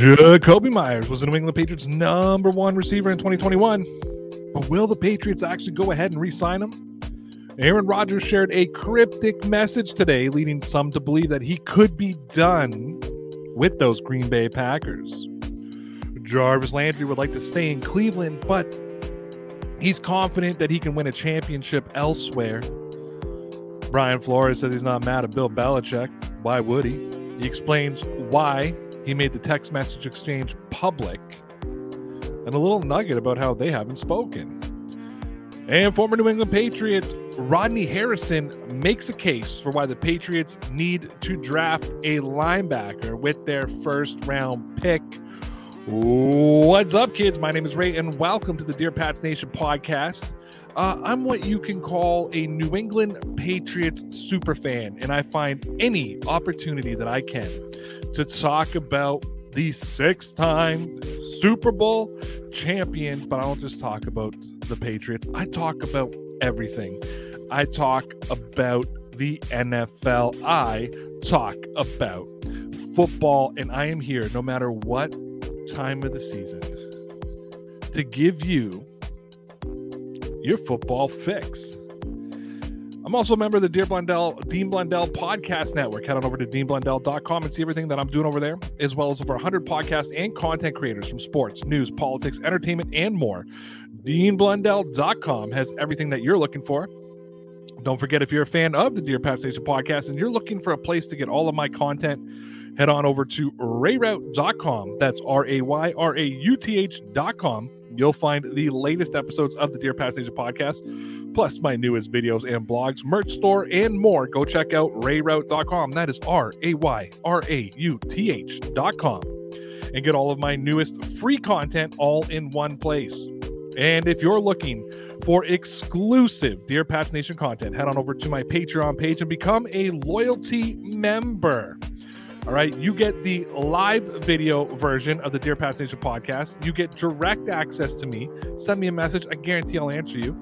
Jakobi Meyers was the New England Patriots' number one receiver in 2021. But will the Patriots actually go ahead and re sign him? Aaron Rodgers shared a cryptic message today, leading some to believe that he could be done with those Green Bay Packers. Jarvis Landry would like to stay in Cleveland, but he's confident that he can win a championship elsewhere. Brian Flores says he's not mad at Bill Belichick. Why would he? He explains why he made the text message exchange public and a little nugget about how they haven't spoken. And former New England Patriot Rodney Harrison makes a case for why the Patriots need to draft a linebacker with their first round pick. What's up, kids? My name is Ray, and welcome to the Dear Pats Nation podcast. Uh, I'm what you can call a New England Patriots super fan, and I find any opportunity that I can to talk about the six time Super Bowl champion. But I don't just talk about the Patriots, I talk about everything. I talk about the NFL, I talk about football, and I am here no matter what time of the season to give you your football fix. I'm also a member of the Dear Blundell, Dean Blundell Podcast Network. Head on over to deanblundell.com and see everything that I'm doing over there, as well as over 100 podcasts and content creators from sports, news, politics, entertainment, and more. Deanblundell.com has everything that you're looking for. Don't forget, if you're a fan of the Dear Pats Nation podcast and you're looking for a place to get all of my content, head on over to rayrauth.com. That's R A Y R A U T H.com. You'll find the latest episodes of the Dear Station podcast, plus my newest videos and blogs, merch store, and more. Go check out rayrauth.com. That is R A Y R A U T H.com. And get all of my newest free content all in one place. And if you're looking for exclusive Dear Pats Nation content, head on over to my Patreon page and become a loyalty member. All right, you get the live video version of the Dear Pats Nation podcast. You get direct access to me. Send me a message. I guarantee I'll answer you.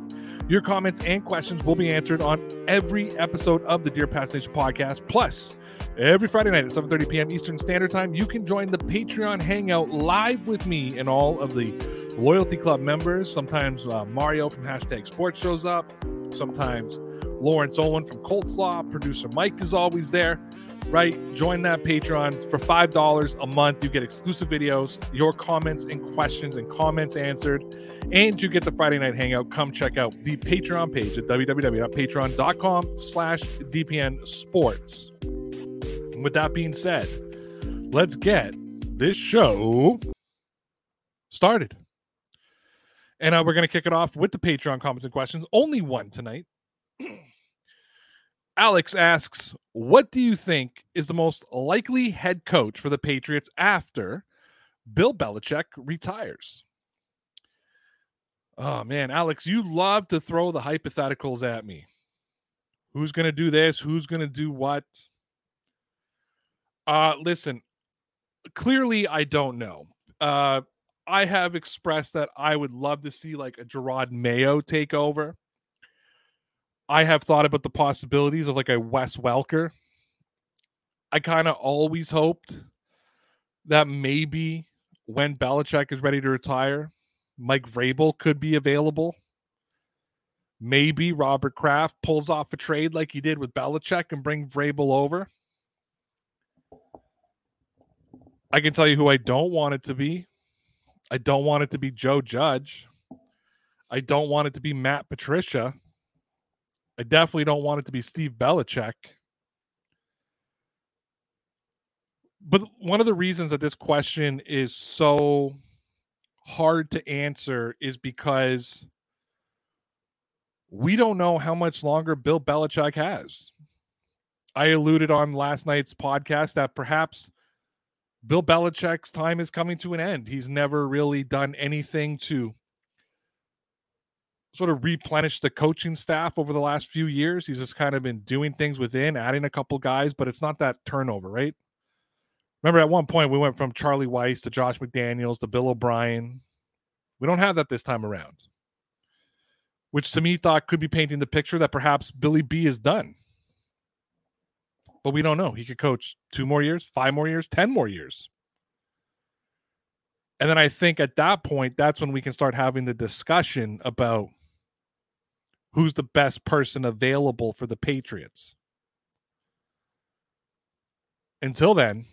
Your comments and questions will be answered on every episode of the Dear Pats Nation podcast. Plus, every Friday night at 7:30 p.m. Eastern Standard Time, you can join the Patreon Hangout live with me and all of the loyalty club members. Sometimes uh, Mario from Hashtag Sports shows up. Sometimes Lawrence Owen from Colt Slaw. Producer Mike is always there. Right, join that Patreon for five dollars a month. You get exclusive videos, your comments and questions and comments answered, and you get the Friday night hangout. Come check out the Patreon page at www.patreon.com/slash DPN Sports. With that being said, let's get this show started. And uh, we're going to kick it off with the Patreon comments and questions. Only one tonight. Alex asks, What do you think is the most likely head coach for the Patriots after Bill Belichick retires? Oh, man, Alex, you love to throw the hypotheticals at me. Who's going to do this? Who's going to do what? Uh, listen, clearly, I don't know. Uh, I have expressed that I would love to see like a Jerod Mayo take over. I have thought about the possibilities of like a Wes Welker. I kind of always hoped that maybe when Belichick is ready to retire, Mike Vrabel could be available. Maybe Robert Kraft pulls off a trade like he did with Belichick and bring Vrabel over. I can tell you who I don't want it to be. I don't want it to be Joe Judge. I don't want it to be Matt Patricia. I definitely don't want it to be Steve Belichick. But one of the reasons that this question is so hard to answer is because we don't know how much longer Bill Belichick has. I alluded on last night's podcast that perhaps Bill Belichick's time is coming to an end. He's never really done anything to sort of replenish the coaching staff over the last few years. He's just kind of been doing things within, adding a couple guys, but it's not that turnover, right? Remember, at one point we went from Charlie Weis to Josh McDaniels to Bill O'Brien. We don't have that this time around, which to me thought could be painting the picture that perhaps Billy B is done. But we don't know. He could coach two more years, five more years, 10 more years. And then I think at that point, that's when we can start having the discussion about who's the best person available for the Patriots. Until then,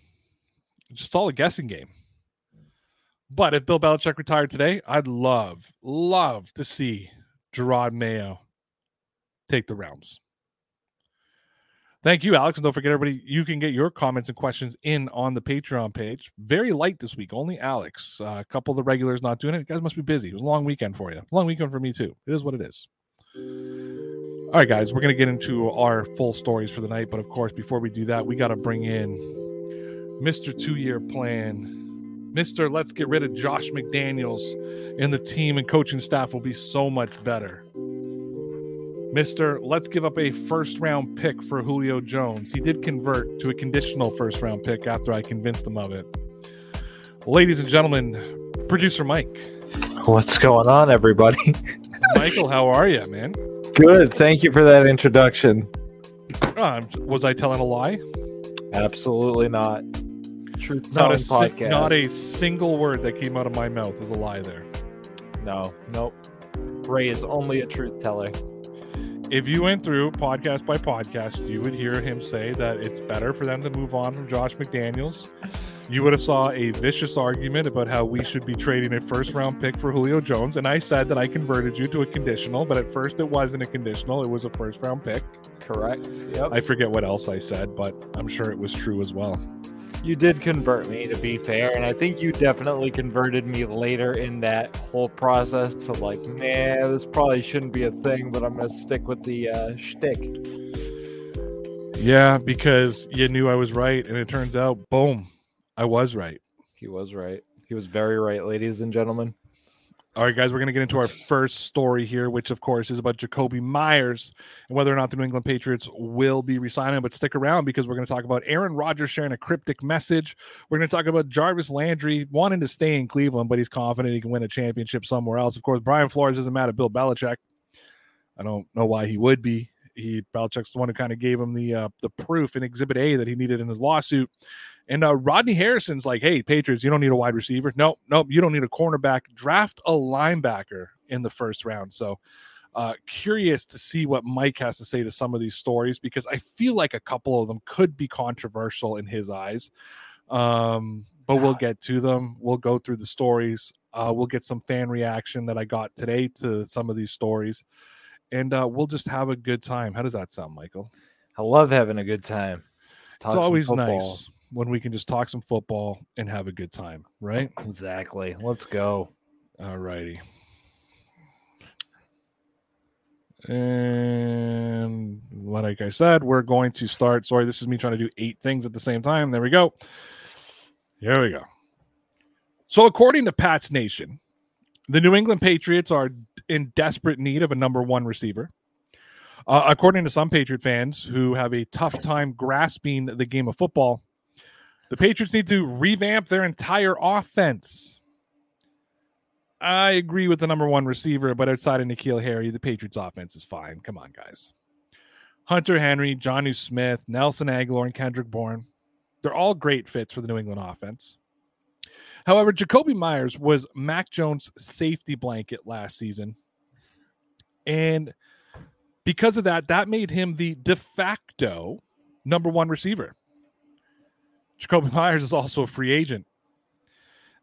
just all a guessing game. But if Bill Belichick retired today, I'd love, love to see Jerod Mayo take the realms. Thank you, Alex. And don't forget, everybody, you can get your comments and questions in on the Patreon page. Very light this week, only Alex. Uh, a couple of the regulars not doing it. You guys must be busy. It was a long weekend for you. Long weekend for me, too. It is what it is. All right, guys, we're going to get into our full stories for the night. But of course, before we do that, we got to bring in Mr. Two Year Plan. Mr. Let's get rid of Josh McDaniels, and the team and coaching staff will be so much better. Mr. Let's give up a first round pick for Julio Jones. He did convert to a conditional first round pick after I convinced him of it. Ladies and gentlemen, producer Mike. What's going on, everybody? Michael, how are you, man? Good. Thank you for that introduction. Uh, was I telling a lie? Absolutely not. Truth Not a, telling si- podcast. not a single word that came out of my mouth is a lie there. no, nope. Ray is only a truth teller. if you went through podcast by podcast, you would hear him say that it's better for them to move on from Josh McDaniels. You would have saw a vicious argument about how we should be trading a first round pick for Julio Jones, and I said that I converted you to a conditional, but at first it wasn't a conditional; it was a first round pick. Correct. Yep. I forget what else I said, but I'm sure it was true as well. you did convert me, to be fair, and I think you definitely converted me later in that whole process to like, nah, this probably shouldn't be a thing, but I'm gonna stick with the uh, shtick. Yeah, because you knew I was right, and it turns out, boom, I was right. He was right. He was very right, ladies and gentlemen. All right, guys, we're going to get into our first story here, which, of course, is about Jakobi Meyers and whether or not the New England Patriots will be resigning. But stick around because we're going to talk about Aaron Rodgers sharing a cryptic message. We're going to talk about Jarvis Landry wanting to stay in Cleveland, but he's confident he can win a championship somewhere else. Of course, Brian Flores isn't mad at Bill Belichick. I don't know why he would be. He Belichick's the one who kind of gave him the uh, the proof in Exhibit A that he needed in his lawsuit. And uh, Rodney Harrison's like, hey, Patriots, you don't need a wide receiver. No, nope, you don't need a cornerback. Draft a linebacker in the first round. So, uh, curious to see what Mike has to say to some of these stories because I feel like a couple of them could be controversial in his eyes. Um, but we'll get to them. We'll go through the stories. Uh, we'll get some fan reaction that I got today to some of these stories. And uh, we'll just have a good time. How does that sound, Michael? I love having a good time. It's always football. nice when we can just talk some football and have a good time, right? Exactly. Let's go. All righty. And like I said, we're going to start. Sorry, this is me trying to do eight things at the same time. There we go. Here we go. So, according to Pat's Nation, the New England Patriots are in desperate need of a number one receiver. Uh, according to some Patriot fans who have a tough time grasping the game of football, the Patriots need to revamp their entire offense. I agree with the number one receiver, but outside of N'Keal Harry, the Patriots offense is fine. Come on, guys. Hunter Henry, Jonnu Smith, Nelson Agholor, and Kendrick Bourne. They're all great fits for the New England offense. However, Jakobi Meyers was Mac Jones' safety blanket last season. And because of that, that made him the de facto number one receiver. Jakobi Meyers is also a free agent.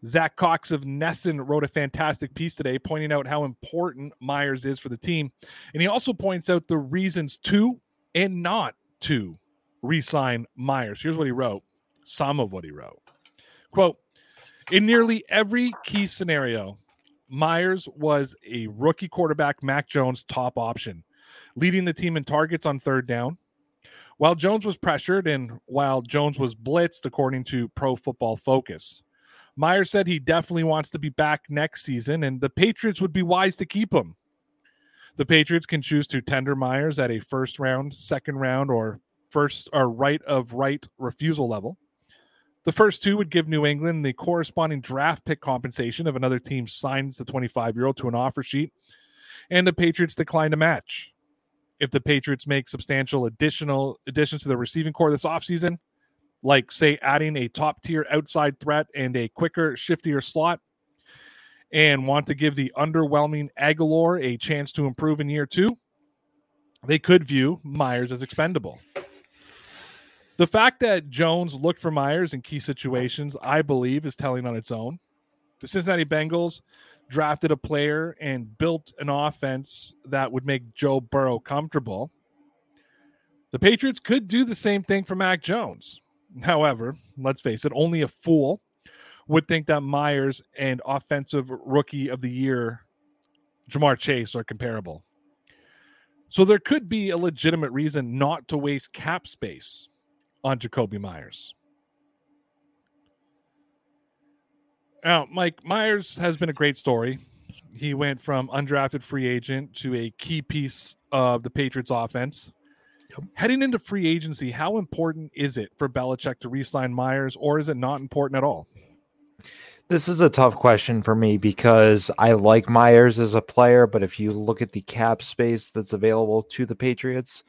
Zach Cox of NESN wrote a fantastic piece today pointing out how important Meyers is for the team. And he also points out the reasons to and not to re sign Meyers. Here's what he wrote some of what he wrote. Quote In nearly every key scenario, Meyers was a rookie quarterback, Mac Jones' top option, leading the team in targets on third down. While Jones was pressured and while Jones was blitzed, according to Pro Football Focus, Meyers said he definitely wants to be back next season and the Patriots would be wise to keep him. The Patriots can choose to tender Meyers at a first round, second round, or first or right of right refusal level. The first two would give New England the corresponding draft pick compensation if another team signs the 25 year old to an offer sheet, and the Patriots decline to match. If the Patriots make substantial additional additions to the receiving corps this offseason, like say adding a top tier outside threat and a quicker, shiftier slot, and want to give the underwhelming Agholor a chance to improve in year two, they could view Meyers as expendable. The fact that Jones looked for Meyers in key situations, I believe, is telling on its own. The Cincinnati Bengals drafted a player and built an offense that would make Joe Burrow comfortable. The Patriots could do the same thing for Mac Jones. However, let's face it, only a fool would think that Meyers and offensive rookie of the year Ja'Marr Chase are comparable. So there could be a legitimate reason not to waste cap space on Jakobi Meyers. Now, Mike Myers has been a great story. He went from undrafted free agent to a key piece of the Patriots offense. Yep. Heading into free agency, how important is it for Belichick to re-sign Meyers, or is it not important at all? This is a tough question for me because I like Meyers as a player, but if you look at the cap space that's available to the Patriots,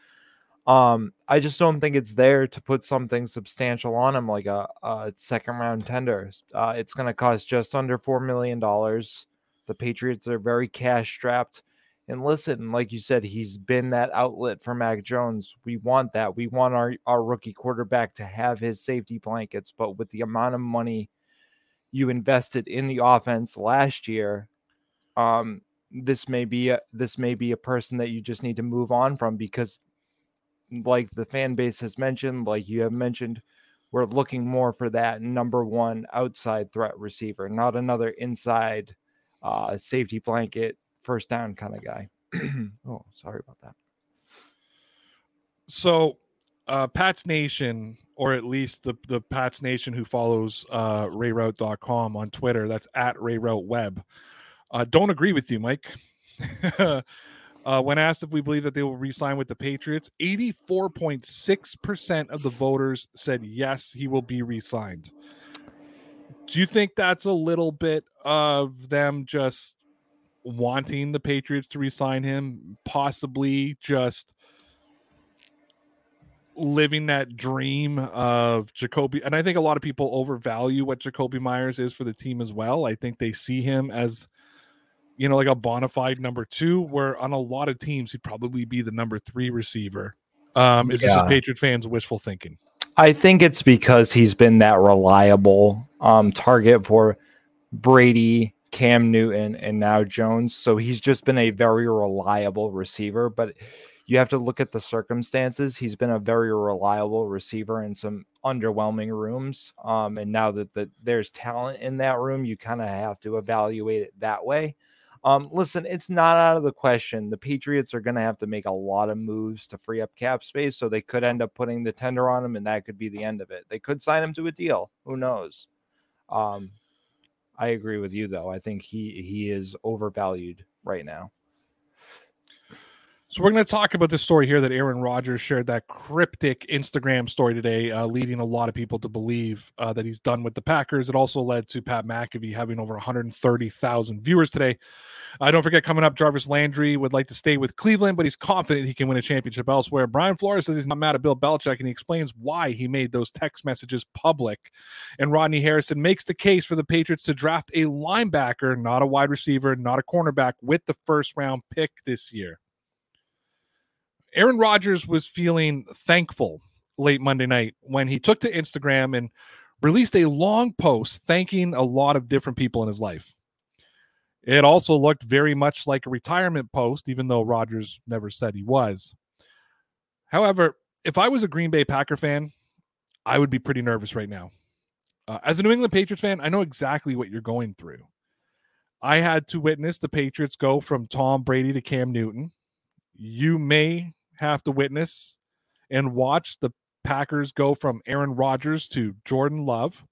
um, I just don't think it's there to put something substantial on him, like a, a second round tender. Uh, it's going to cost just under four million dollars. The Patriots are very cash strapped. And listen, like you said, he's been that outlet for Mac Jones. We want that. We want our, our rookie quarterback to have his safety blankets. But with the amount of money you invested in the offense last year, um, this may be a, this may be a person that you just need to move on from because like the fan base has mentioned, like you have mentioned, we're looking more for that number one outside threat receiver, not another inside uh, safety blanket, first down kind of guy. oh, sorry about that. So, uh, Pats Nation, or at least the, the Pats Nation who follows uh, RayRauth.com on Twitter, that's at RayRauth Web, uh, don't agree with you, Mike. Uh, when asked if we believe that they will re-sign with the Patriots, 84.6% of the voters said yes, he will be re-signed. Do you think that's a little bit of them just wanting the Patriots to re-sign him, possibly just living that dream of Jakobi? And I think a lot of people overvalue what Jakobi Meyers is for the team as well. I think they see him as – you know, like a bona fide number two, where on a lot of teams he'd probably be the number three receiver. Um, is yeah. this Patriot fans wishful thinking? I think it's because he's been that reliable um, target for Brady, Cam Newton, and now Jones. So he's just been a very reliable receiver. But you have to look at the circumstances. He's been a very reliable receiver in some underwhelming rooms. Um, and now that the, there's talent in that room, you kind of have to evaluate it that way. Um, listen, it's not out of the question. The Patriots are going to have to make a lot of moves to free up cap space, so they could end up putting the tender on him, and that could be the end of it. They could sign him to a deal. Who knows? Um, I agree with you, though. I think he he is overvalued right now. So we're going to talk about this story here that Aaron Rodgers shared that cryptic Instagram story today, uh, leading a lot of people to believe uh, that he's done with the Packers. It also led to Pat McAfee having over 130,000 viewers today. Uh, don't forget, coming up, Jarvis Landry would like to stay with Cleveland, but he's confident he can win a championship elsewhere. Brian Flores says he's not mad at Bill Belichick, and he explains why he made those text messages public. And Rodney Harrison makes the case for the Patriots to draft a linebacker, not a wide receiver, not a cornerback, with the first round pick this year. Aaron Rodgers was feeling thankful late Monday night when he took to Instagram and released a long post thanking a lot of different people in his life. It also looked very much like a retirement post, even though Rodgers never said he was. However, if I was a Green Bay Packer fan, I would be pretty nervous right now. Uh, as a New England Patriots fan, I know exactly what you're going through. I had to witness the Patriots go from Tom Brady to Cam Newton. You may have to witness and watch the Packers go from Aaron Rodgers to Jordan Love.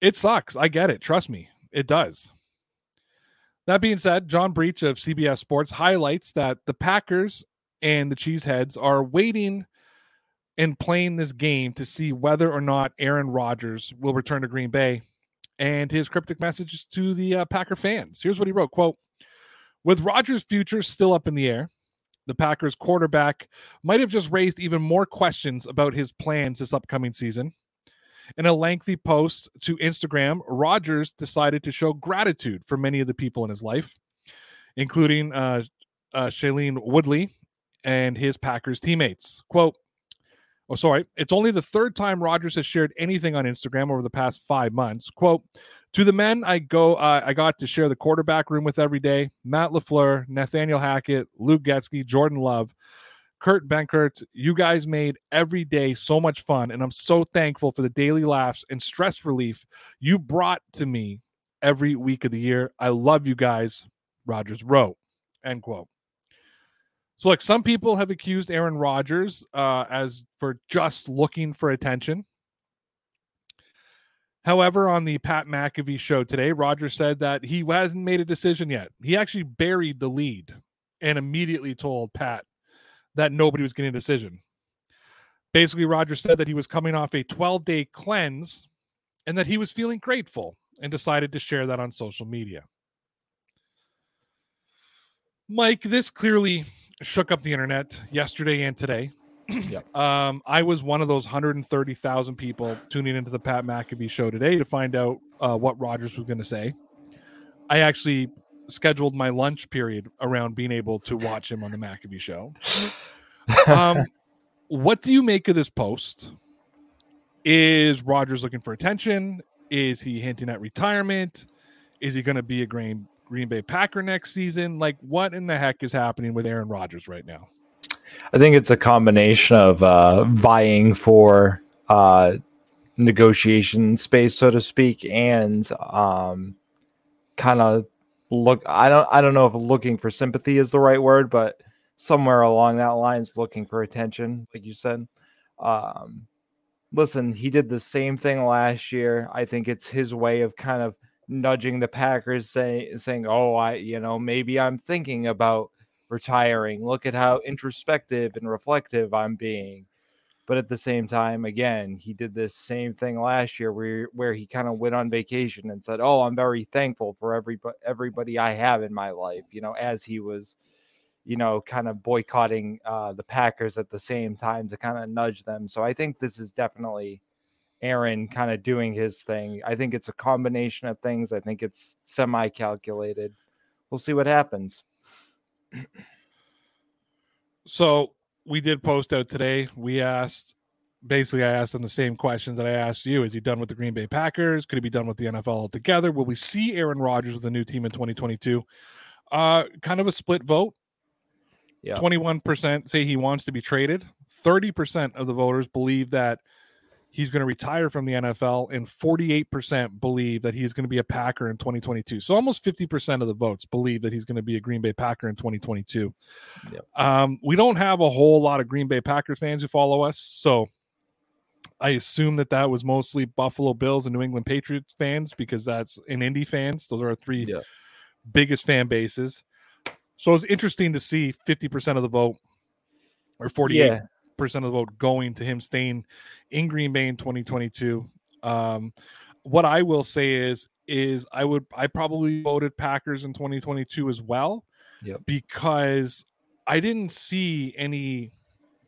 It sucks. I get it. Trust me, it does. That being said, John Breech of CBS Sports highlights that the Packers and the Cheeseheads are waiting and playing this game to see whether or not Aaron Rodgers will return to Green Bay. And his cryptic message to the uh, Packer fans. Here's what he wrote: "Quote: With Rodgers' future still up in the air, the Packers quarterback might have just raised even more questions about his plans this upcoming season. In a lengthy post to Instagram, Rodgers decided to show gratitude for many of the people in his life, including uh, uh, Shailene Woodley and his Packers teammates. Quote, Oh, sorry. It's only the third time Rodgers has shared anything on Instagram over the past five months. Quote, to the men I go, uh, I got to share the quarterback room with every day. Matt LaFleur, Nathaniel Hackett, Luke Getsy, Jordan Love, Kurt Benkert. You guys made every day so much fun, and I'm so thankful for the daily laughs and stress relief you brought to me every week of the year. I love you guys. Rodgers wrote. End quote. So, like some people have accused Aaron Rodgers uh, as for just looking for attention. However, on the Pat McAfee show today, Roger said that he hasn't made a decision yet. He actually buried the lead and immediately told Pat that nobody was getting a decision. Basically, Roger said that he was coming off a 12 day cleanse and that he was feeling grateful and decided to share that on social media. Mike, this clearly shook up the internet yesterday and today. Yep. Um, I was one of those 130,000 people tuning into the Pat McAfee show today to find out uh, what Rodgers was going to say. I actually scheduled my lunch period around being able to watch him on the McAfee show. Um, what do you make of this post? Is Rodgers looking for attention? Is he hinting at retirement? Is he going to be a Green Green Bay Packer next season? Like, what in the heck is happening with Aaron Rodgers right now? I think it's a combination of uh, vying for uh, negotiation space, so to speak, and um, kind of look. I don't. I don't know if looking for sympathy is the right word, but somewhere along that lines, looking for attention, like you said. Um, listen, he did the same thing last year. I think it's his way of kind of nudging the Packers, saying, saying, "Oh, I, you know, maybe I'm thinking about." Retiring. Look at how introspective and reflective I'm being. But at the same time, again, he did this same thing last year where where he kind of went on vacation and said, "Oh, I'm very thankful for every everybody I have in my life." You know, as he was, you know, kind of boycotting uh, the Packers at the same time to kind of nudge them. So I think this is definitely Aaron kind of doing his thing. I think it's a combination of things. I think it's semi calculated. We'll see what happens. So we did post out today. We asked basically I asked them the same questions that I asked you. Is he done with the Green Bay Packers? Could he be done with the NFL altogether? Will we see Aaron Rodgers with a new team in 2022? Uh kind of a split vote. Yeah. 21% say he wants to be traded. 30% of the voters believe that he's going to retire from the NFL, and 48% believe that he's going to be a Packer in 2022. So almost 50% of the votes believe that he's going to be a Green Bay Packer in 2022. Yep. Um, we don't have a whole lot of Green Bay Packer fans who follow us, so I assume that that was mostly Buffalo Bills and New England Patriots fans because that's in Indy fans. Those are our three Yeah. biggest fan bases. So it's interesting to see 50% of the vote or 48 Yeah. Percent of the vote going to him staying in Green Bay in 2022. Um, what I will say is, is I would I probably voted Packers in 2022 as well, Yep. because I didn't see any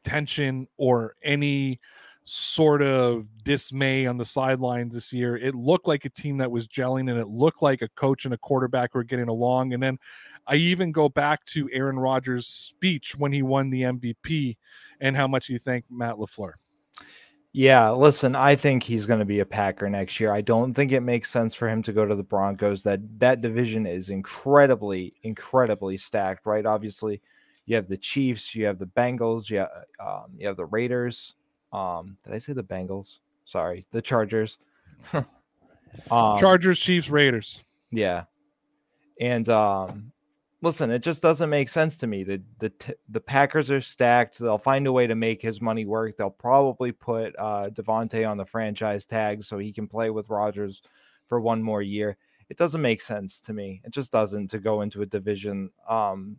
tension or any sort of dismay on the sidelines this year. It looked like a team that was gelling and it looked like a coach and a quarterback were getting along. And then I even go back to Aaron Rodgers' speech when he won the MVP and how much you think Matt LaFleur. Yeah, listen, I think he's going to be a Packer next year. I don't think it makes sense for him to go to the Broncos. That that division is incredibly, incredibly stacked, right? Obviously, you have the Chiefs, you have the Bengals, you have, um, you have the Raiders. Um, did I say the Bengals? Sorry, the Chargers. um, Chargers, Chiefs, Raiders. yeah, And um, listen, it just doesn't make sense to me. The the the Packers are stacked. They'll find a way to make his money work. They'll probably put uh, Davante on the franchise tag so he can play with Rodgers for one more year. It doesn't make sense to me. It just doesn't to go into a division um,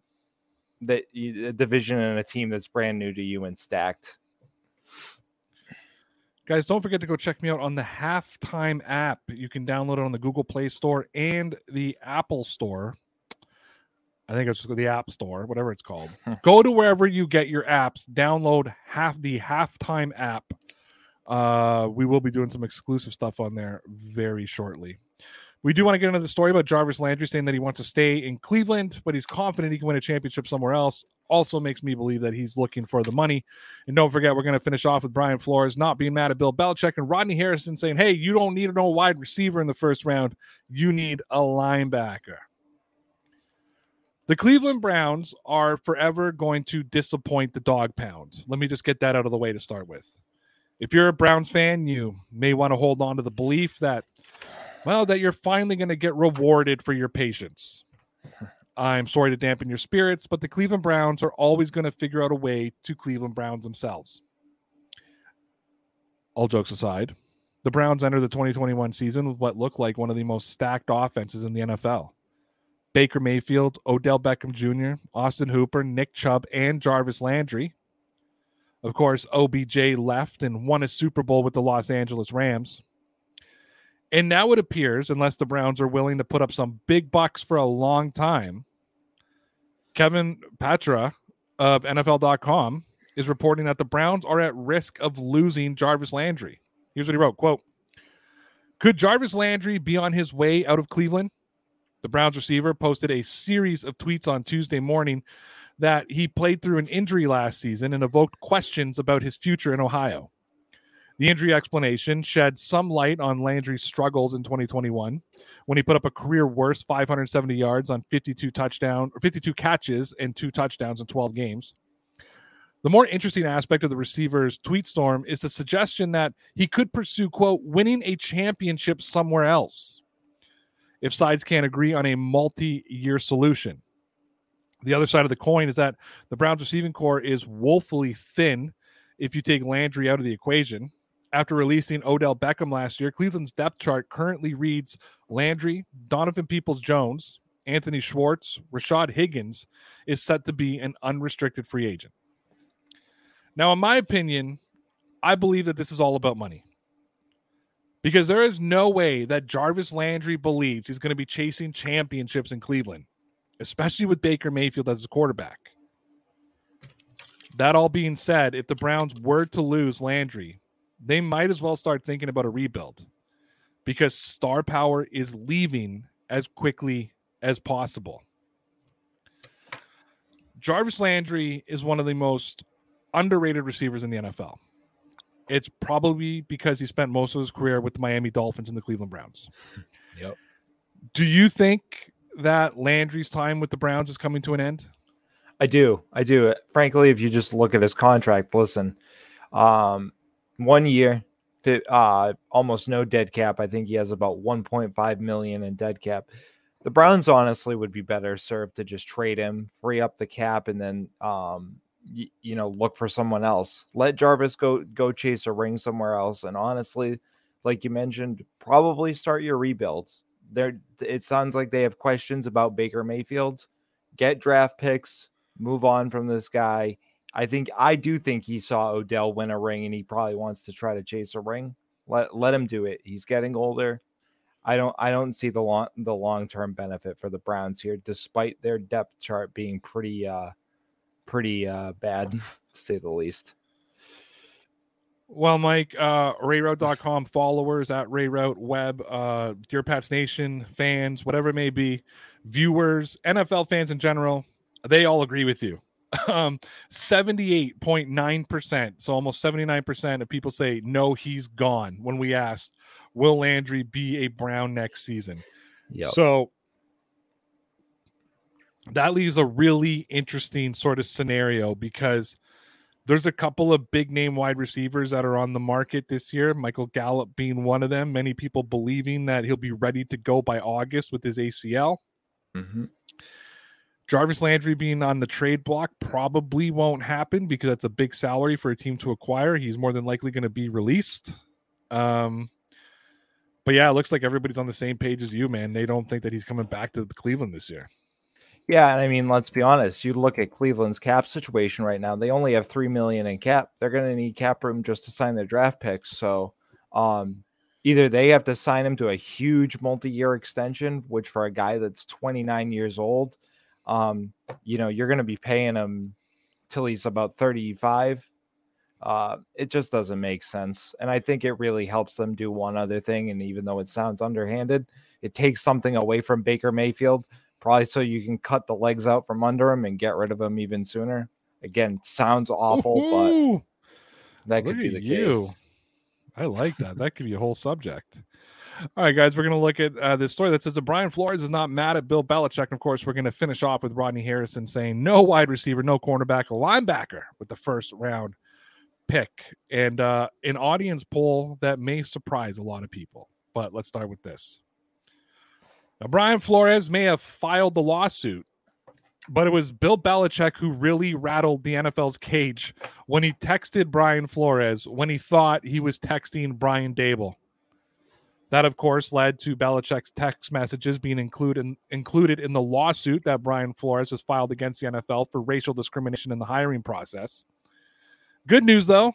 that a division and a team that's brand new to you and stacked. Guys, don't forget to go check me out on the Halftime app. You can download it on the Google Play Store and the Apple Store. I think it's the App Store, whatever it's called. Go to wherever you get your apps, download half the Halftime app. Uh, we will be doing some exclusive stuff on there very shortly. We do want to get into the story about Jarvis Landry saying that he wants to stay in Cleveland, but he's confident he can win a championship somewhere else. Also makes me believe that he's looking for the money. And don't forget, we're going to finish off with Brian Flores not being mad at Bill Belichick and Rodney Harrison saying, hey, you don't need no wide receiver in the first round. You need a linebacker. The Cleveland Browns are forever going to disappoint the dog pound. Let me just get that out of the way to start with. If you're a Browns fan, you may want to hold on to the belief that well, that you're finally going to get rewarded for your patience. I'm sorry to dampen your spirits, but the Cleveland Browns are always going to figure out a way to Cleveland Browns themselves. All jokes aside, the Browns entered the 2021 season with what looked like one of the most stacked offenses in the NFL. Baker Mayfield, Odell Beckham Jr., Austin Hooper, Nick Chubb, and Jarvis Landry. Of course, OBJ left and won a Super Bowl with the Los Angeles Rams. And now it appears, unless the Browns are willing to put up some big bucks for a long time, Kevin Patra of NFL.com is reporting that the Browns are at risk of losing Jarvis Landry. Here's what he wrote quote, Could Jarvis Landry be on his way out of Cleveland? The Browns receiver posted a series of tweets on Tuesday morning that he played through an injury last season and evoked questions about his future in Ohio. The injury explanation shed some light on Landry's struggles in 2021 when he put up a career worst 570 yards on 52 touchdown or 52 catches and two touchdowns in 12 games. The more interesting aspect of the receiver's tweet storm is the suggestion that he could pursue quote winning a championship somewhere else if sides can't agree on a multi-year solution. The other side of the coin is that the Browns receiving corps is woefully thin if you take Landry out of the equation. After releasing Odell Beckham last year, Cleveland's depth chart currently reads Landry, Donovan Peoples Jones, Anthony Schwartz, Rashard Higgins is set to be an unrestricted free agent. Now, in my opinion, I believe that this is all about money. Because there is no way that Jarvis Landry believes he's going to be chasing championships in Cleveland, especially with Baker Mayfield as a quarterback. That all being said, if the Browns were to lose Landry, they might as well start thinking about a rebuild because star power is leaving as quickly as possible. Jarvis Landry is one of the most underrated receivers in the NFL. It's probably because he spent most of his career with the Miami Dolphins and the Cleveland Browns. Yep. Do you think that Landry's time with the Browns is coming to an end? I do. I do. Frankly, if you just look at his contract, listen, um, one year, uh, almost no dead cap. I think he has about 1.5 million in dead cap. The Browns honestly would be better served to just trade him, free up the cap, and then um, you know look for someone else. Let Jarvis go go chase a ring somewhere else. And honestly, like you mentioned, probably start your rebuild. There, it sounds like they have questions about Baker Mayfield. Get draft picks, move on from this guy, I think I do think he saw Odell win a ring and he probably wants to try to chase a ring. Let let him do it. He's getting older. I don't I don't see the long the long term benefit for the Browns here, despite their depth chart being pretty uh pretty uh bad to say the least. Well, Mike, uh, RayRauth.com followers at RayRauth Web, uh, Dear Pats Nation fans, whatever it may be, viewers, NFL fans in general, they all agree with you um 78.9% so almost 79% of people say no he's gone when we asked will landry be a brown next season yep. so that leaves a really interesting sort of scenario because there's a couple of big name wide receivers that are on the market this year michael gallup being one of them many people believing that he'll be ready to go by august with his acl Mm-hmm. Jarvis Landry being on the trade block probably won't happen because that's a big salary for a team to acquire. He's more than likely going to be released. Um, but yeah, it looks like everybody's on the same page as you, man. They don't think that he's coming back to Cleveland this year. Yeah, and I mean, let's be honest. You look at Cleveland's cap situation right now; they only have three million in cap. They're going to need cap room just to sign their draft picks. So, um, either they have to sign him to a huge multi-year extension, which for a guy that's 29 years old, um, you know, you're going to be paying him till he's about 35. Uh, it just doesn't make sense. And I think it really helps them do one other thing. And even though it sounds underhanded, it takes something away from Baker Mayfield, probably so you can cut the legs out from under him and get rid of him even sooner. Again, sounds awful, Ooh, but that could look be the you. case. I like that. That could be a whole subject. All right, guys, we're going to look at uh, this story that says that Brian Flores is not mad at Bill Belichick. And of course, we're going to finish off with Rodney Harrison saying no wide receiver, no cornerback, a linebacker with the first round pick. And uh, an audience poll that may surprise a lot of people. But let's start with this. Now, Brian Flores may have filed the lawsuit, but it was Bill Belichick who really rattled the NFL's cage when he texted Brian Flores when he thought he was texting Brian Daboll. That, of course, led to Belichick's text messages being included included in the lawsuit that Brian Flores has filed against the NFL for racial discrimination in the hiring process. Good news, though,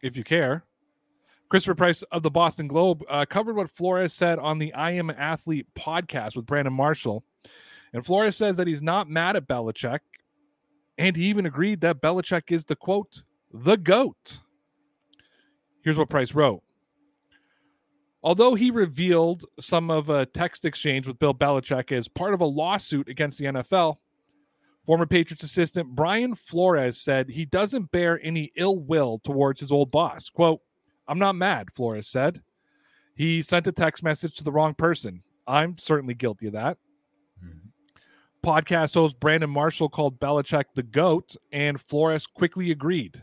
if you care. Christopher Price of the Boston Globe uh, covered what Flores said on the I Am an Athlete podcast with Brandon Marshall. And Flores says that he's not mad at Belichick. And he even agreed that Belichick is the quote, the GOAT. Here's what Price wrote. Although he revealed some of a text exchange with Bill Belichick as part of a lawsuit against the NFL, former Patriots assistant Brian Flores said he doesn't bear any ill will towards his old boss. Quote, I'm not mad, Flores said. He sent a text message to the wrong person. I'm certainly guilty of that. Podcast host Brandon Marshall called Belichick the GOAT, and Flores quickly agreed.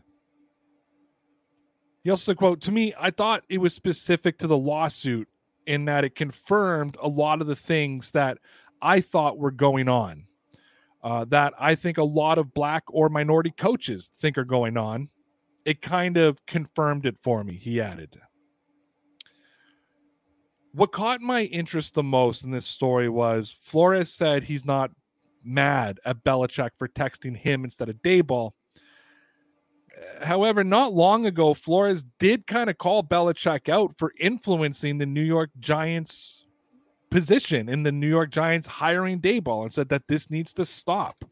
He also said, quote, to me, I thought it was specific to the lawsuit in that it confirmed a lot of the things that I thought were going on. Uh, that I think a lot of black or minority coaches think are going on. It kind of confirmed it for me, he added. What caught my interest the most in this story was Flores said he's not mad at Belichick for texting him instead of Daboll. However, not long ago, Flores did kind of call Belichick out for influencing the New York Giants position in the New York Giants hiring Daboll and said that this needs to stop.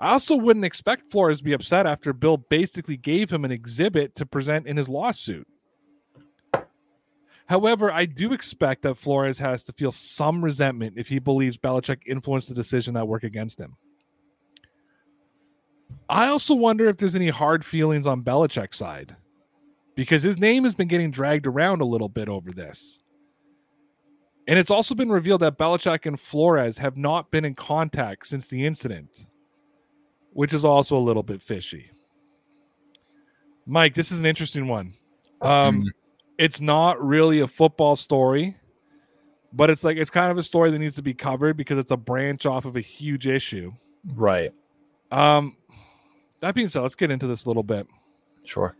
I also wouldn't expect Flores to be upset after Bill basically gave him an exhibit to present in his lawsuit. However, I do expect that Flores has to feel some resentment if he believes Belichick influenced the decision that worked against him. I also wonder if there's any hard feelings on Belichick's side because his name has been getting dragged around a little bit over this. And it's also been revealed that Belichick and Flores have not been in contact since the incident, which is also a little bit fishy. Mike, this is an interesting one. Um, it's not really a football story, but it's like it's kind of a story that needs to be covered because it's a branch off of a huge issue. Right. Um, that being said, let's get into this a little bit. Sure.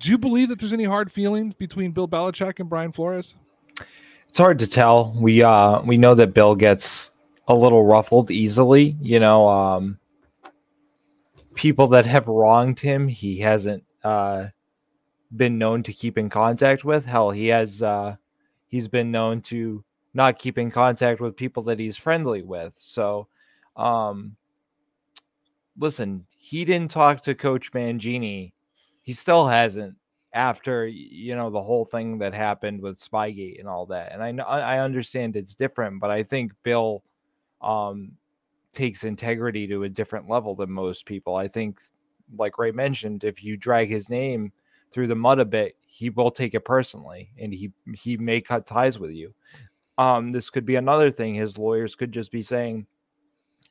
Do you believe that there's any hard feelings between Bill Belichick and Brian Flores? It's hard to tell. We uh we know that Bill gets a little ruffled easily, you know, um people that have wronged him, he hasn't uh been known to keep in contact with. Hell, he has uh he's been known to not keep in contact with people that he's friendly with. So, um listen, he didn't talk to Coach Mangini. He still hasn't after you know the whole thing that happened with Spygate and all that. And I know I understand it's different, but I think Bill um takes integrity to a different level than most people. I think like Ray mentioned, if you drag his name through the mud a bit, he will take it personally and he he may cut ties with you. Um this could be another thing his lawyers could just be saying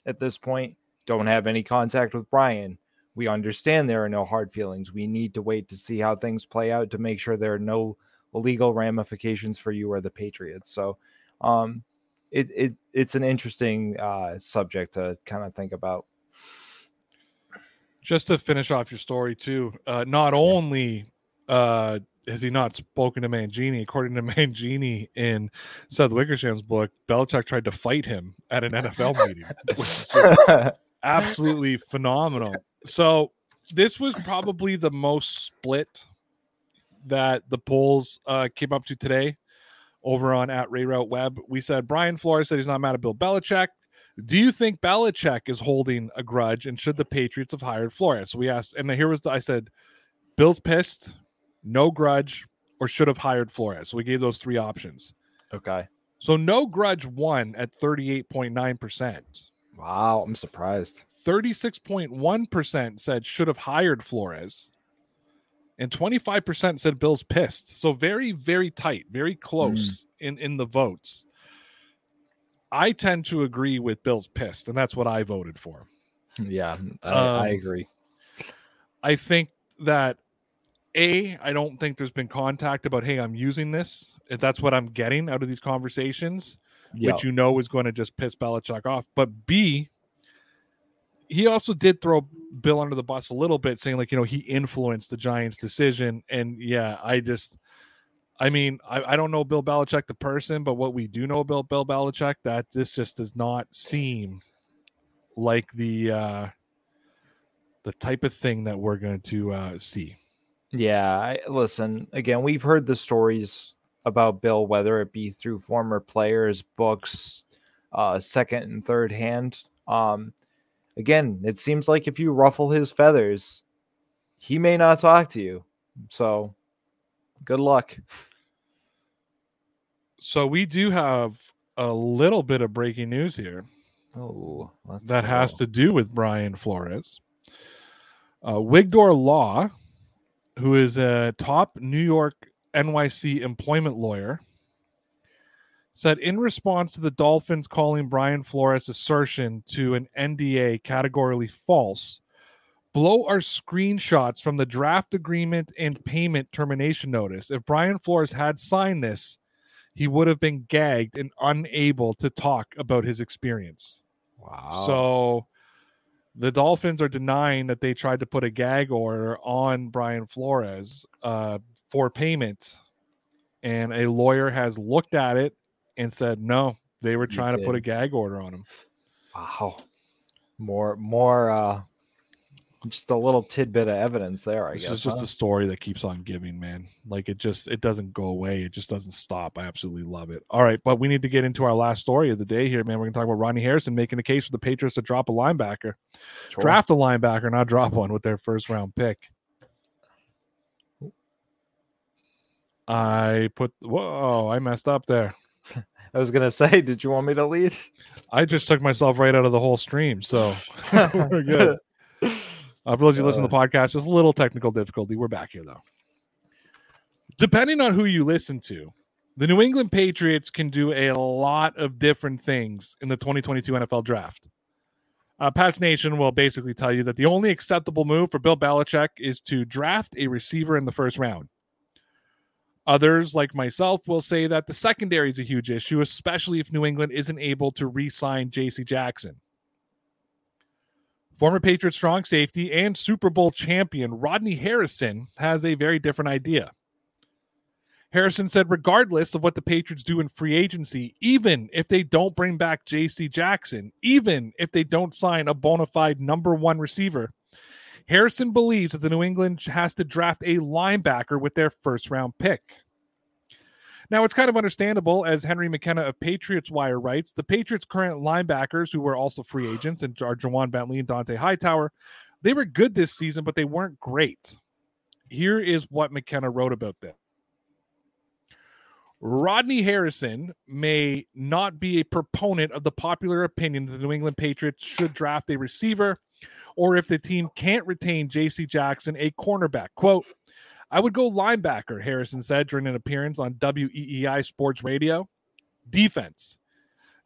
at this point, don't have any contact with Brian. We understand there are no hard feelings. We need to wait to see how things play out to make sure there are no legal ramifications for you or the Patriots. So, um, it, it it's an interesting uh, subject to kind of think about. Just to finish off your story too, uh, not only uh, has he not spoken to Mangini, according to Mangini in Seth Wickersham's book, Belichick tried to fight him at an NFL meeting, which is absolutely phenomenal. So this was probably the most split that the polls uh, came up to today over on at Ray Rauth Web. We said Brian Flores said he's not mad at Bill Belichick. Do you think Belichick is holding a grudge and should the Patriots have hired Flores? So we asked, and here was the, I said, Bill's pissed, no grudge, or should have hired Flores. So we gave those three options. Okay. So no grudge won at 38.9%. Wow, I'm surprised. 36.1% said should have hired Flores. And 25% said Bill's pissed. So very, very tight, very close mm. in, in the votes. I tend to agree with Bill's pissed, and that's what I voted for. Yeah, I, um, I agree. I think that a, I don't think there's been contact about, hey, I'm using this. If that's what I'm getting out of these conversations, yep. which you know is going to just piss Belichick off. But B, he also did throw Bill under the bus a little bit, saying like, you know, he influenced the Giants' decision. And yeah, I just, I mean, I, I don't know Bill Belichick the person, but what we do know about Bill Belichick, that this just does not seem like the uh the type of thing that we're going to uh see. Yeah, I, listen, again, we've heard the stories about Bill, whether it be through former players, books, uh, second and third hand. Um, again, it seems like if you ruffle his feathers, he may not talk to you. So good luck. So we do have a little bit of breaking news here. Oh, that go. has to do with Brian Flores. Uh, Wigdor Law, who is a top New York NYC employment lawyer, said in response to the Dolphins calling Brian Flores' assertion to an NDA categorically false, below are screenshots from the draft agreement and payment termination notice. If Brian Flores had signed this, he would have been gagged and unable to talk about his experience. Wow. So the Dolphins are denying that they tried to put a gag order on Brian Flores uh, for payment. And a lawyer has looked at it and said no, they were trying to put a gag order on him. Wow. More more uh just a little tidbit of evidence there, I this guess. It's just huh? a story that keeps on giving, man. Like it just it doesn't go away. It just doesn't stop. I absolutely love it. All right, but we need to get into our last story of the day here, man. We're gonna talk about Ronnie Harrison making a case for the Patriots to drop a linebacker. Sure. Draft a linebacker, not drop one with their first round pick. I put whoa, I messed up there. I was gonna say, did you want me to lead? I just took myself right out of the whole stream, so we're good. Uh, for those you listen to the uh. podcast, just a little technical difficulty. We're back here though. Depending on who you listen to, the New England Patriots can do a lot of different things in the 2022 NFL Draft. Uh, Pats Nation will basically tell you that the only acceptable move for Bill Belichick is to draft a receiver in the first round. Others, like myself, will say that the secondary is a huge issue, especially if New England isn't able to re sign J.C. Jackson. Former Patriot strong safety and Super Bowl champion Rodney Harrison has a very different idea. Harrison said, regardless of what the Patriots do in free agency, even if they don't bring back J.C. Jackson, even if they don't sign a bona fide number one receiver, Harrison believes that the New England has to draft a linebacker with their first round pick. Now, it's kind of understandable, as Henry McKenna of Patriots Wire writes, the Patriots' current linebackers, who were also free agents, and are Ja'Whaun Bentley and Dont'a Hightower, they were good this season, but they weren't great. Here is what McKenna wrote about them. Rodney Harrison may not be a proponent of the popular opinion that the New England Patriots should draft a receiver or if the team can't retain J.C. Jackson, a cornerback. Quote, I would go linebacker, Harrison said during an appearance on WEEI Sports Radio. Defense.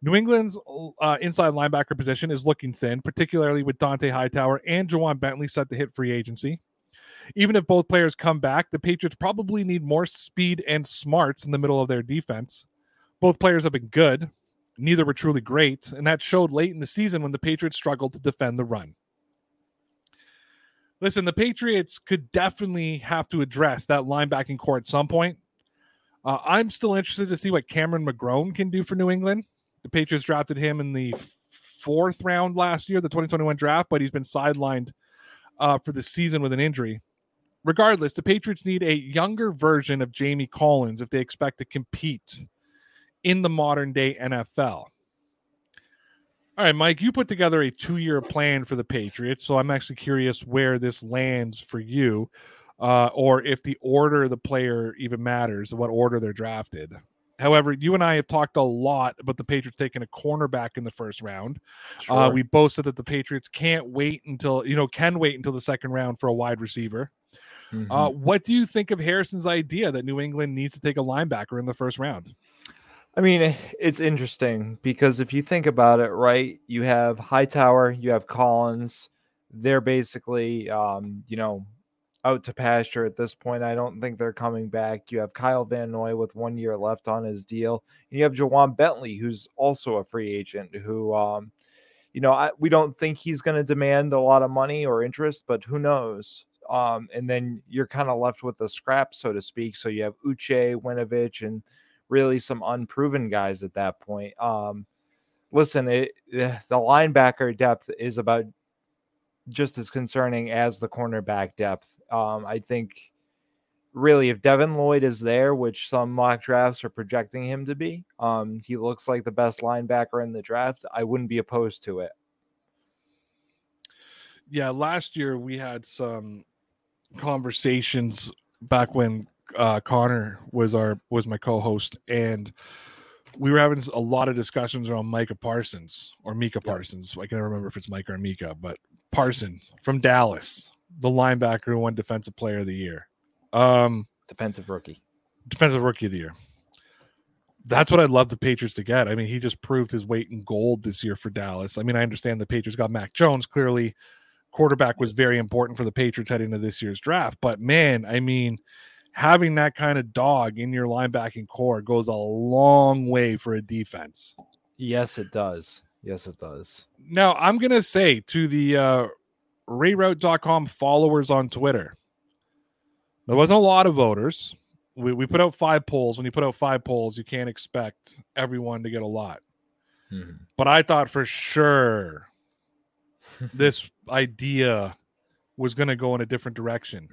New England's uh, inside linebacker position is looking thin, particularly with Dont'a Hightower and Ja'Whaun Bentley set to hit free agency. Even if both players come back, the Patriots probably need more speed and smarts in the middle of their defense. Both players have been good. neither were truly great, and that showed late in the season when the Patriots struggled to defend the run. Listen, the Patriots could definitely have to address that linebacking corps at some point. Uh, I'm still interested to see what Cameron McGrone can do for New England. The Patriots drafted him in the fourth round last year, the 2021 draft, but he's been sidelined uh, for the season with an injury. Regardless, the Patriots need a younger version of Jamie Collins if they expect to compete in the modern day NFL. All right, Mike, you put together a two year plan for the Patriots. So I'm actually curious where this lands for you, uh, or if the order of the player even matters, what order they're drafted. However, you and I have talked a lot about the Patriots taking a cornerback in the first round. Uh, sure. Uh, we both said that the Patriots can't wait until, you know, can wait until the second round for a wide receiver. Mm-hmm. Uh, what do you think of Harrison's idea that New England needs to take a linebacker in the first round? I mean, it's interesting because if you think about it, right, you have Hightower, you have Collins. They're basically, um, you know, out to pasture at this point. I don't think they're coming back. You have Kyle Van Noy with one year left on his deal, and you have Ja'Whaun Bentley, who's also a free agent. Who, um, you know, I, we don't think he's going to demand a lot of money or interest, but who knows? Um, and then you're kind of left with the scrap, so to speak. So you have Uche, Winovich, and really some unproven guys at that point. Um, listen, it, eh, the linebacker depth is about just as concerning as the cornerback depth. Um, I think really if Devin Lloyd is there, which some mock drafts are projecting him to be, um, he looks like the best linebacker in the draft. I wouldn't be opposed to it. Yeah, last year we had some conversations back when uh, Connor was our was my co-host, and we were having a lot of discussions around Micah Parsons or Mika Parsons. I can't remember if it's Micah or Mika, but Parsons from Dallas, the linebacker who won Defensive Player of the Year, um, defensive rookie, defensive rookie of the year. That's what I'd love the Patriots to get. I mean, he just proved his weight in gold this year for Dallas. I mean, I understand the Patriots got Mac Jones. Clearly, quarterback was very important for the Patriots heading into this year's draft. But man, I mean, having that kind of dog in your linebacking corps goes a long way for a defense. Yes, it does. Yes, it does. Now, I'm going to say to the uh, RayRauth.com followers on Twitter, there wasn't a lot of voters. We, we put out five polls. When you put out five polls, you can't expect everyone to get a lot. Mm-hmm. But I thought for sure this idea was going to go in a different direction.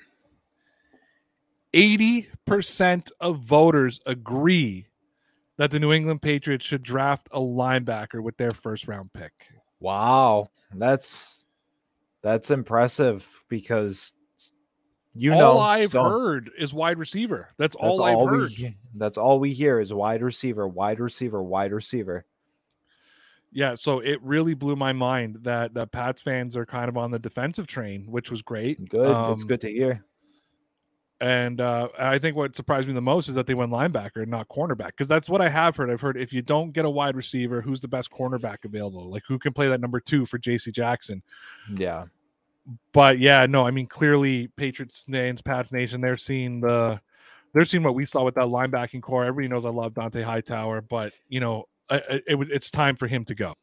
80% of voters agree that the New England Patriots should draft a linebacker with their first round pick. Wow. That's that's impressive because you all know all I've so, heard is wide receiver. That's, that's all I've all heard. We, that's all we hear is wide receiver, wide receiver, wide receiver. Yeah, so it really blew my mind that the Pats fans are kind of on the defensive train, which was great. Good. Um, it's good to hear. And uh, I think what surprised me the most is that they went linebacker and not cornerback because that's what I have heard. I've heard if you don't get a wide receiver, who's the best cornerback available? Like who can play that number two for J.C. Jackson? Yeah. But yeah, no, I mean clearly Patriots names, Pats Nation, they're seeing the they're seeing what we saw with that linebacking corps. Everybody knows I love Dont'a Hightower, but you know it, it, it's time for him to go.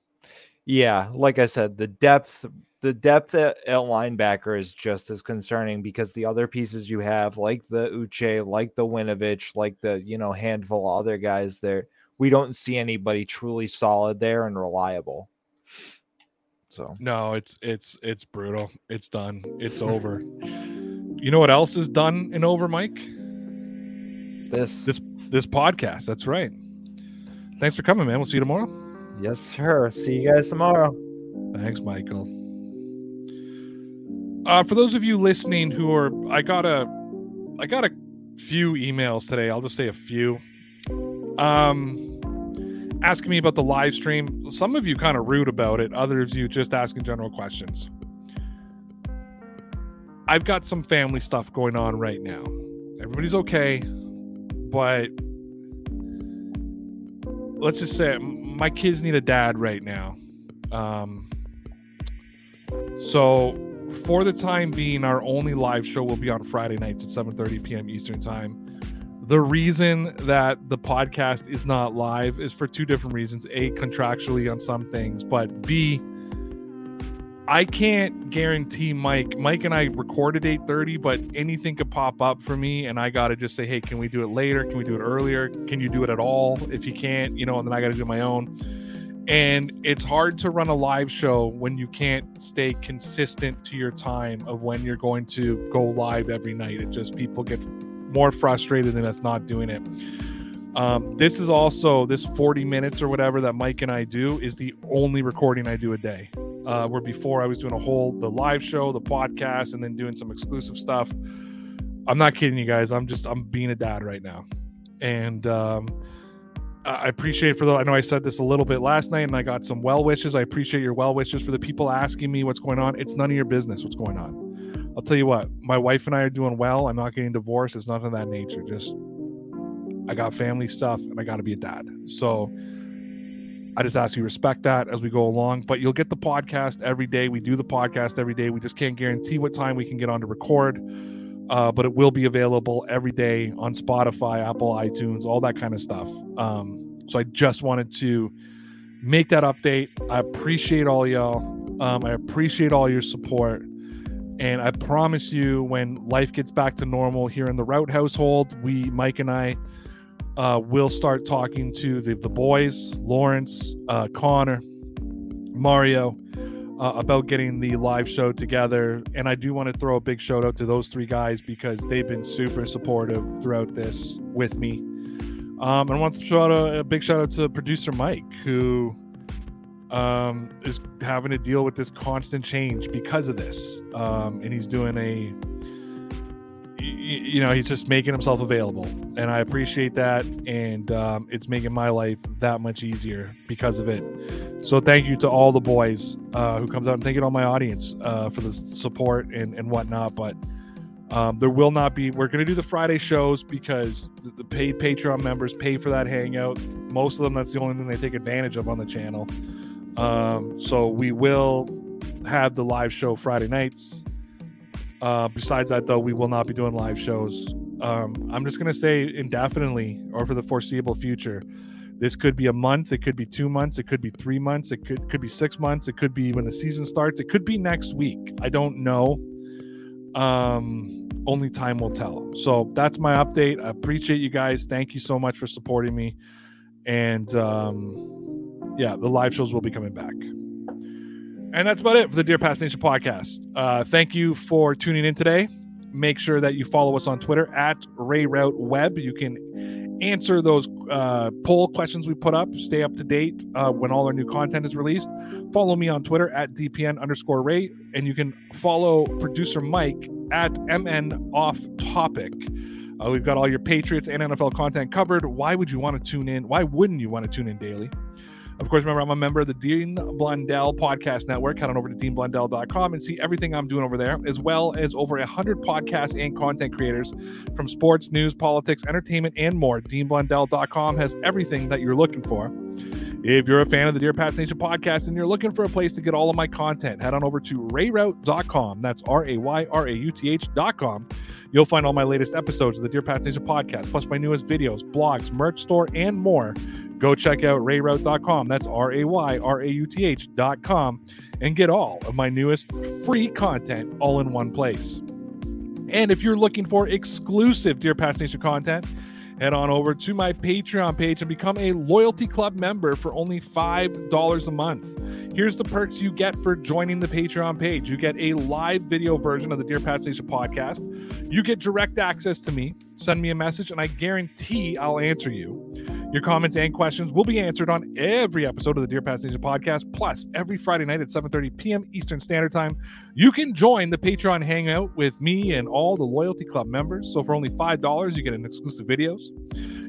Yeah, like I said, the depth the depth at, at, linebacker is just as concerning because the other pieces you have, like the Uche, like the Winovich, like the you know handful of other guys there, we don't see anybody truly solid there and reliable. So no, it's it's it's brutal. It's done. It's over. You know what else is done and over, Mike? This this this podcast. That's right. Thanks for coming, man. We'll see you tomorrow. Yes, sir. See you guys tomorrow. Thanks, Michael. Uh, for those of you listening who are, I got a, I got a few emails today. I'll just say a few. Um, asking me about the live stream. Some of you kind of rude about it. Others of you just asking general questions. I've got some family stuff going on right now. Everybody's okay, but let's just say my kids need a dad right now. Um, so for the time being, our only live show will be on Friday nights at 7:30 p.m. Eastern Time. The reason that the podcast is not live is for two different reasons. A, contractually on some things, but B, I can't guarantee Mike. Mike and I recorded 8:30, but anything could pop up for me, and I gotta just say, hey, can we do it later? Can we do it earlier? Can you do it at all? If you can't, you know, and then I gotta do my own. And it's hard to run a live show when you can't stay consistent to your time of when you're going to go live every night. It just people get more frustrated than us not doing it. Um, this is also this 40 minutes or whatever that Mike and I do is the only recording I do a day. Uh, where before I was doing a whole the live show, the podcast, and then doing some exclusive stuff. I'm not kidding you guys. I'm just I'm being a dad right now, and um, I appreciate for the. I know I said this a little bit last night, and I got some well wishes. I appreciate your well wishes for the people asking me what's going on. It's none of your business what's going on. I'll tell you what. My wife and I are doing well. I'm not getting divorced. It's nothing of that nature. Just I got family stuff, and I got to be a dad. So I just ask you respect that as we go along. But you'll get the podcast every day. We do the podcast every day. We just can't guarantee what time we can get on to record, uh, but it will be available every day on Spotify, Apple, iTunes, all that kind of stuff. Um, so I just wanted to make that update. I appreciate all y'all. Um, I appreciate all your support. And I promise you, when life gets back to normal here in the Rauth household, we, Mike and I, uh, we'll start talking to the, the boys, Lawrence, uh, Connor, Mario, uh, about getting the live show together. And I do want to throw a big shout out to those three guys because they've been super supportive throughout this with me. Um, and I want to shout out a big shout out to producer Mike, who um, is having to deal with this constant change because of this. Um, and he's doing a you know he's just making himself available. And i appreciate that. And um, it's making my life that much easier because of it. So thank you to all the boys uh, who comes out and thank you to all my audience uh, for the support and, and whatnot. But um, there will not be we're going to do the friday shows because the, the paid patreon members pay for that hangout. Most of them that's the only thing they take advantage of on the channel. Um, so we will have the live show friday nights uh, besides that, though, we will not be doing live shows. Um, I'm just going to say indefinitely or for the foreseeable future. This could be a month. It could be two months. It could be three months. It could could be six months. It could be when the season starts. It could be next week. I don't know. Um, only time will tell. So that's my update. I appreciate you guys. Thank you so much for supporting me. And um, yeah, the live shows will be coming back. And that's about it for the Dear Pats Nation podcast. Uh, thank you for tuning in today. Make sure that you follow us on Twitter at Ray Rauth Web. You can answer those uh, poll questions we put up. Stay up to date uh, when all our new content is released. Follow me on Twitter at DPN underscore Ray, and you can follow producer Mike at MN Off Topic. Uh, we've got all your Patriots and NFL content covered. Why would you want to tune in? Why wouldn't you want to tune in daily? Of course, remember, I'm a member of the Dean Blundell Podcast Network. Head on over to deanblundell.com and see everything I'm doing over there, as well as over 100 podcasts and content creators from sports, news, politics, entertainment, and more. deanblundell.com has everything that you're looking for. If you're a fan of the Dear Pats Nation podcast and you're looking for a place to get all of my content, head on over to rayrauth.com. That's R A Y R A U T H.com. You'll find all my latest episodes of the Dear Pats Nation podcast, plus my newest videos, blogs, merch store, and more go check out rayrauth.com. That's R A Y R A U T H.com and get all of my newest free content all in one place. And if you're looking for exclusive Dear Pats Nation content, head on over to my Patreon page and become a loyalty club member for only $5 a month. Here's the perks you get for joining the Patreon page. You get a live video version of the Dear Pats Nation podcast. You get direct access to me. Send me a message, and I guarantee I'll answer you. Your comments and questions will be answered on every episode of the Dear Nation podcast. Plus, every Friday night at 7:30 p.m. Eastern Standard Time, you can join the Patreon hangout with me and all the Loyalty Club members. So for only five dollars, you get an exclusive videos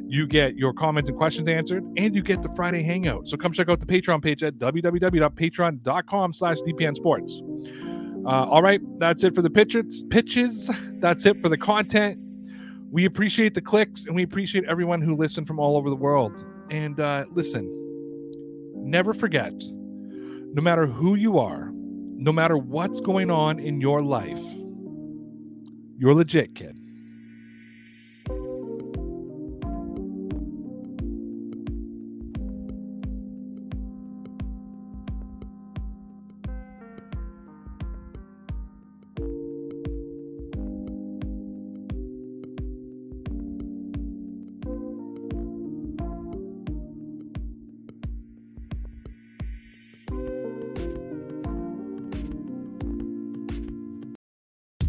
you get your comments and questions answered, and you get the Friday Hangout. So come check out the Patreon page at www.patreon.com slash dpnsports. Uh, all right, that's it for the pitches. Pitches. That's it for the content. We appreciate the clicks, and we appreciate everyone who listened from all over the world. And uh, listen, never forget, no matter who you are, no matter what's going on in your life, you're legit, kid.